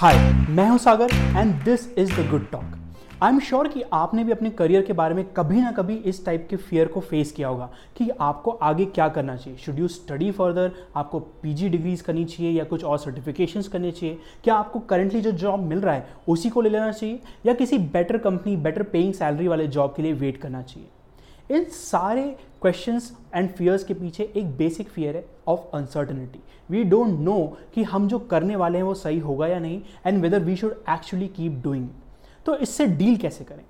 हाय मैं हूँ Sagar and this is the good talk I am sure कि आपने भी अपने करियर के बारे में कभी ना कभी इस टाइप के फियर को फेस किया होगा कि आपको आगे क्या करना चाहिए। शुड यू स्टडी फर्दर आपको पीजी डिग्रीज करनी चाहिए या कुछ और सर्टिफिकेशंस करने चाहिए? क्या आपको करंटली जो जॉब मिल रहा है, उसी को ले लेना चाहिए? या किसी better company better paying salary वाले जॉब के लिए वेट करना चाहिए? इन सारे क्वेश्चंस एंड फियर्स के पीछे एक बेसिक फियर है of uncertainty we don't know कि हम जो करने वाले हैं वो सही होगा या नहीं and whether we should actually keep doing तो इससे डील कैसे करें?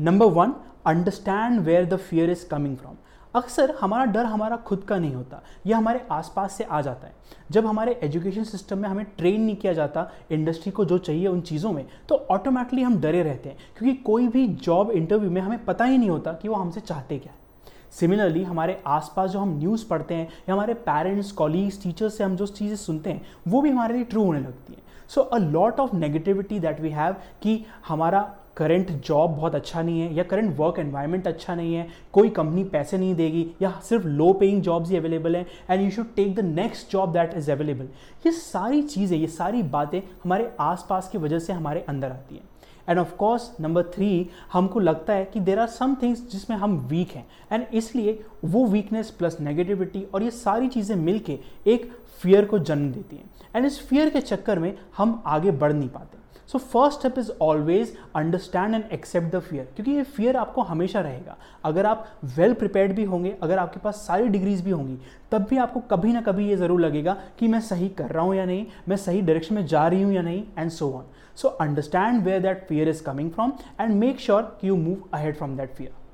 Number one understand where the fear is coming from अक्सर हमारा डर हमारा खुद का नहीं होता यह हमारे आसपास से आ जाता है। जब हमारे एजुकेशन सिस्टम में हमें ट्रेन नहीं किया जाता इंडस्ट्री को जो चाहिए उन चीज़ों में तो ऑटोमेटिकली हम डरे रहते हैं, क्योंकि कोई भी जॉब इंटरव्यू में हमें पता ही नहीं होता कि वो हमसे चाहते क्या है। सिमिलरली हमारे आसपास जो हम न्यूज़ पढ़ते हैं या हमारे पेरेंट्स कॉलीग्स टीचर्स से हम जो चीज़ें सुनते हैं, वो भी हमारे लिए ट्रू होने लगती हैं। So a lot of negativity that we have कि हमारा करंट जॉब बहुत अच्छा नहीं है या करंट वर्क एनवायरनमेंट अच्छा नहीं है, कोई कंपनी पैसे नहीं देगी या सिर्फ़ लो पेइंग जॉब्स ही अवेलेबल हैं and you should take the next job that is available ये सारी चीज़ें, ये सारी बातें हमारे आसपास की वजह से हमारे अंदर आती हैं। And of course number three हमको लगता है कि देर आर सम थिंग्स जिसमें हम वीक हैं। एंड इसलिए वो वीकनेस प्लस नेगेटिविटी और ये सारी चीज़ें मिलके एक फियर को जन्म देती हैं। एंड इस फियर के चक्कर में हम आगे बढ़ नहीं पाते। So first step is always understand and accept the fear क्योंकि ये फियर आपको हमेशा रहेगा। अगर आप वेल well प्रिपेयर्ड भी होंगे, अगर आपके पास सारी डिग्रीज भी होंगी, तब भी आपको कभी ना कभी ये ज़रूर लगेगा कि मैं सही कर रहा हूँ या नहीं, मैं सही डायरेक्शन में जा रही हूँ या नहीं and so on so understand where that fear is coming from and make sure कि you move ahead from that fear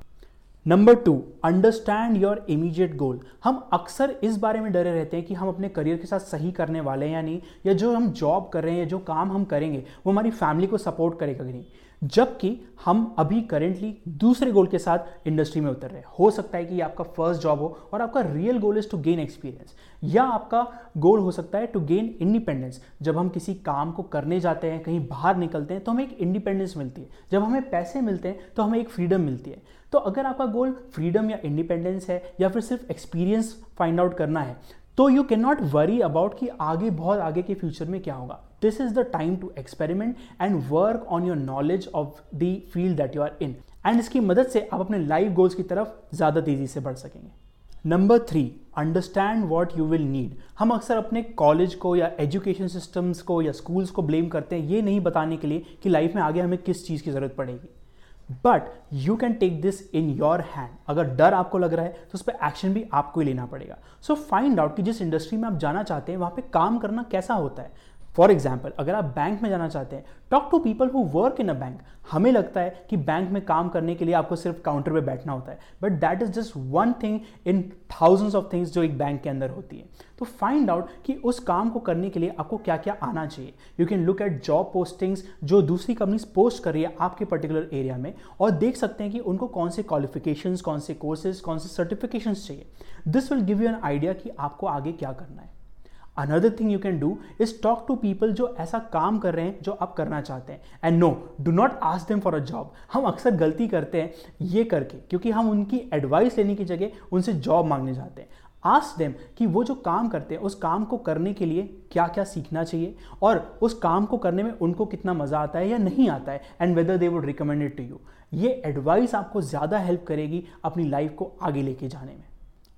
number two understand your immediate goal हम अक्सर इस बारे में डरे रहते हैं कि हम अपने करियर के साथ सही करने वाले हैं या नहीं, या जो हम जॉब कर रहे हैं या जो काम हम करेंगे, वो हमारी फैमिली को सपोर्ट करेगा कि नहीं। जबकि हम अभी करेंटली दूसरे गोल के साथ इंडस्ट्री में उतर रहे हैं। हो सकता है कि आपका फ़र्स्ट जॉब हो और आपका real goal is to gain experience या आपका गोल हो सकता है टू गेन इंडिपेंडेंस जब हम किसी काम को करने जाते हैं, कहीं बाहर निकलते हैं तो हमें एक इंडिपेंडेंस मिलती है। जब हमें पैसे मिलते हैं तो हमें एक फ्रीडम मिलती है। तो अगर आपका गोल फ्रीडम या इंडिपेंडेंस है, या फिर सिर्फ़ एक्सपीरियंस फाइंड आउट करना है तो you can not worry about कि आगे, बहुत आगे के फ्यूचर में क्या होगा। This is the time to experiment and work on your knowledge of the field that you are in and इसकी मदद से आप अपने लाइफ गोल्स की तरफ़ ज़्यादा तेज़ी से बढ़ सकेंगे। Number three understand what you will need हम अक्सर अपने कॉलेज को या एजुकेशन सिस्टम्स को या स्कूल्स को ब्लेम करते हैं, ये नहीं बताने के लिए कि लाइफ में आगे हमें किस चीज़ की ज़रूरत पड़ेगी। But you can take this in your hand अगर डर आपको लग रहा है तो उस पर एक्शन भी आपको ही लेना पड़ेगा। सो फाइंड आउट कि जिस इंडस्ट्री में आप जाना चाहते हैं, वहाँ पे काम करना कैसा होता है। फॉर एग्ज़ाम्पल अगर आप बैंक में जाना चाहते हैं talk to people who work in a bank हमें लगता है कि बैंक में काम करने के लिए आपको सिर्फ़ काउंटर पे बैठना होता है. But that is just one thing in thousands of things जो एक बैंक के अंदर होती है. तो फाइंड आउट कि उस काम को करने के लिए आपको क्या क्या आना चाहिए. You can look at job postings जो दूसरी कंपनीज़ पोस्ट कर रही है आपके पर्टिकुलर एरिया में और देख सकते हैं कि उनको कौन से क्वालिफिकेशंस कौन से कोर्सेज कौन से सर्टिफिकेशंस चाहिए. This will give you an idea कि आपको आगे क्या करना है. Another thing you can do is talk to people जो ऐसा काम कर रहे हैं, जो आप करना चाहते हैं। And no do not ask them for a job हम अक्सर गलती करते हैं ये करके, क्योंकि हम उनकी एडवाइस लेने की जगह उनसे जॉब मांगने जाते हैं। आस्क देम कि वो जो काम करते हैं, उस काम को करने के लिए क्या क्या सीखना चाहिए, और उस काम को करने में उनको कितना मज़ा आता है या नहीं आता है and whether they would recommend it to you ये एडवाइस आपको ज़्यादा हेल्प करेगी अपनी लाइफ को आगे लेके जाने में।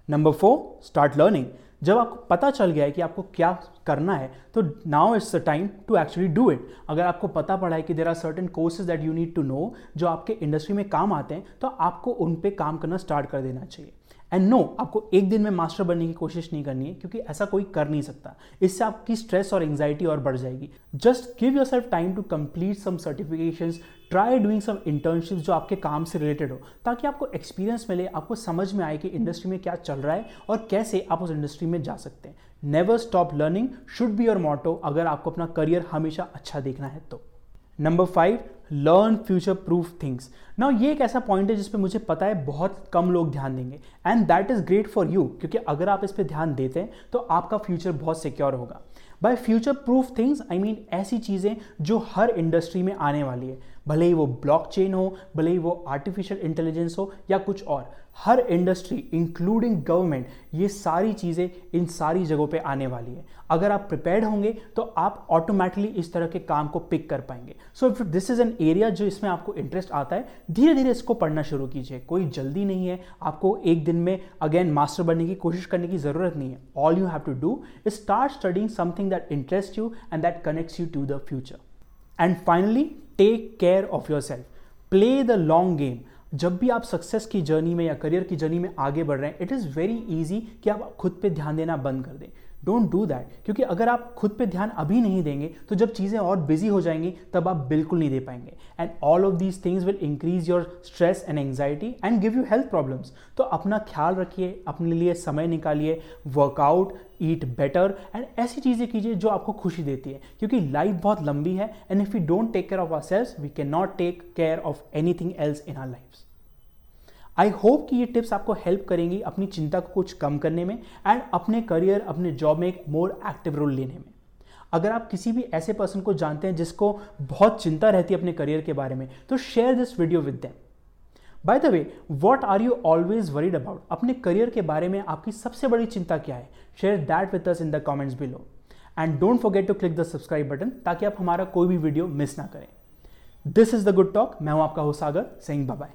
नंबर फोर स्टार्ट लर्निंग जब आपको पता चल गया है कि आपको क्या करना है तो now is the time to actually do it अगर आपको पता पड़ा है कि there are certain courses that you need to know जो आपके इंडस्ट्री में काम आते हैं तो आपको उन पर काम करना स्टार्ट कर देना चाहिए. एंड नो आपको एक दिन में मास्टर बनने की कोशिश नहीं करनी है, क्योंकि ऐसा कोई कर नहीं सकता। इससे आपकी स्ट्रेस और एंगजाइटी और बढ़ जाएगी। Just give yourself time to complete some certification try doing some internship जो आपके काम से रिलेटेड हो, ताकि आपको एक्सपीरियंस मिले, आपको समझ में आए कि इंडस्ट्री में क्या चल रहा है और कैसे आप उस इंडस्ट्री में जा सकते हैं। Never stop learning should be your motto अगर आपको अपना करियर हमेशा अच्छा देखना है तो। Number five learn future proof things ना ये एक ऐसा पॉइंट है जिसपे मुझे पता है बहुत कम लोग ध्यान देंगे। And that is great for you क्योंकि अगर आप इस पर ध्यान देते हैं तो आपका फ्यूचर बहुत सिक्योर होगा। By future proof things I mean ऐसी चीज़ें जो हर इंडस्ट्री में आने वाली है। भले ही वो ब्लॉकचेन हो, भले ही वो आर्टिफिशियल इंटेलिजेंस हो, या कुछ और। हर इंडस्ट्री इंक्लूडिंग गवर्नमेंट ये सारी चीज़ें इन सारी जगहों पे आने वाली है। अगर आप प्रिपेयर्ड होंगे तो आप ऑटोमेटिकली इस तरह के काम को पिक कर पाएँगे। So if this is an area जो इसमें आपको इंटरेस्ट आता है धीरे धीरे इसको पढ़ना शुरू कीजिए। कोई जल्दी नहीं है, आपको एक दिन में अगेन मास्टर बनने की कोशिश करने की ज़रूरत नहीं है। All you have to do start studying something that interest you and that connects you to the future and finally take care of yourself play the long game जब भी आप सक्सेस की जर्नी में या करियर की journey में आगे बढ़ रहे हैं इट इज़ वेरी ईजी कि आप खुद पे ध्यान देना बंद कर दें। Don't do that. क्योंकि अगर आप खुद पे ध्यान अभी नहीं देंगे तो जब चीज़ें और बिज़ी हो जाएँगी, तब आप बिल्कुल नहीं दे पाएँगे। And all of these things will increase your stress and anxiety and give you health problems तो अपना ख्याल रखिए, अपने लिए समय निकालिए वर्कआउट ईट बेटर एंड ऐसी चीज़ें कीजिए जो आपको खुशी देती है। क्योंकि लाइफ बहुत लंबी है and if you don't take care of ourselves we can not take care of anything else in our life I hope कि ये टिप्स आपको हेल्प करेंगी अपनी चिंता को कुछ कम करने में एंड अपने करियर अपने जॉब में एक मोर एक्टिव रोल लेने में। अगर आप किसी भी ऐसे पर्सन को जानते हैं जिसको बहुत चिंता रहती है अपने करियर के बारे में तो share this video with them by the way what are you always worried about अपने करियर के बारे में आपकी सबसे बड़ी चिंता क्या है? Share that with us in the comments below and don't forget to click the subscribe button ताकि आप हमारा कोई भी वीडियो मिस ना करें। This is the good talk मैं हूँ आपका हो सागर. सिंह बाय